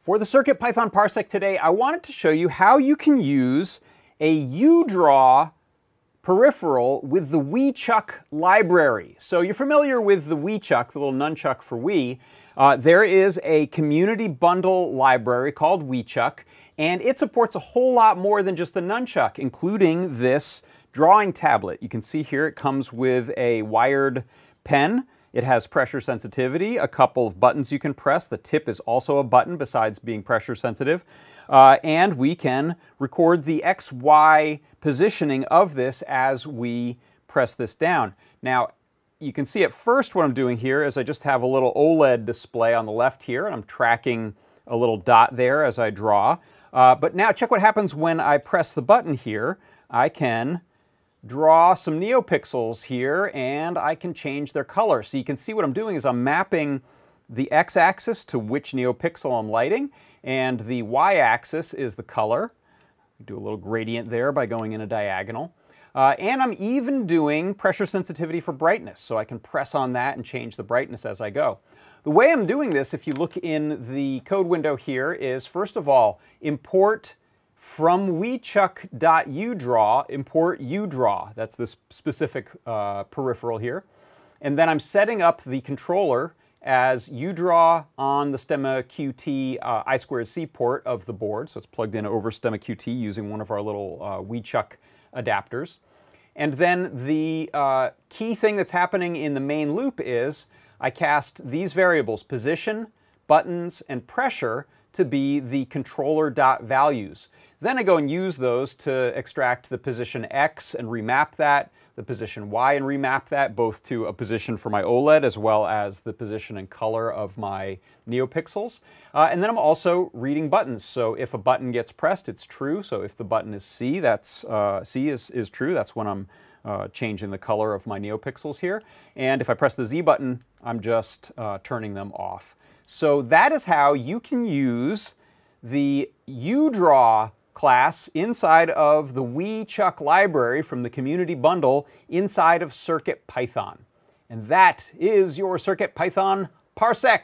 For the CircuitPython Parsec today, I wanted to show you how you can use a uDraw peripheral with the WiiChuck library. So you're familiar with the WiiChuck, the little nunchuck for Wii. Uh, there is a community bundle library called WiiChuck, and it supports a whole lot more than just the nunchuck, including this drawing tablet. You can see here it comes with a wired pen it has pressure sensitivity, a couple of buttons you can press. The tip is also a button besides being pressure sensitive. Uh, and we can record the XY positioning of this as we press this down. Now, you can see at first what I'm doing here is I just have a little OLED display on the left here, and I'm tracking a little dot there as I draw. Uh, but now check what happens when I press the button here. I can draw some neopixels here and I can change their color. So you can see what I'm doing is I'm mapping the x-axis to which neopixel I'm lighting and the y-axis is the color. Do a little gradient there by going in a diagonal. Uh, and I'm even doing pressure sensitivity for brightness, so I can press on that and change the brightness as I go. The way I'm doing this, if you look in the code window here, is first of all, import from WiiChuck.udraw, import udraw. That's this specific uh, peripheral here. And then I'm setting up the controller as udraw on the Stemma QT uh, I2C port of the board. So it's plugged in over Stemma QT using one of our little uh, WiiChuck adapters. And then the uh, key thing that's happening in the main loop is I cast these variables, position, buttons, and pressure, to be the controller dot values. Then I go and use those to extract the position X and remap that, the position Y and remap that, both to a position for my OLED as well as the position and color of my NeoPixels. Uh, and then I'm also reading buttons. So if a button gets pressed, it's true. So if the button is C, that's uh, C is, is true. That's when I'm uh, changing the color of my NeoPixels here. And if I press the Z button, I'm just uh, turning them off. So that is how you can use the uDraw class inside of the WiiChuck library from the community bundle inside of CircuitPython. And that is your CircuitPython Parsec.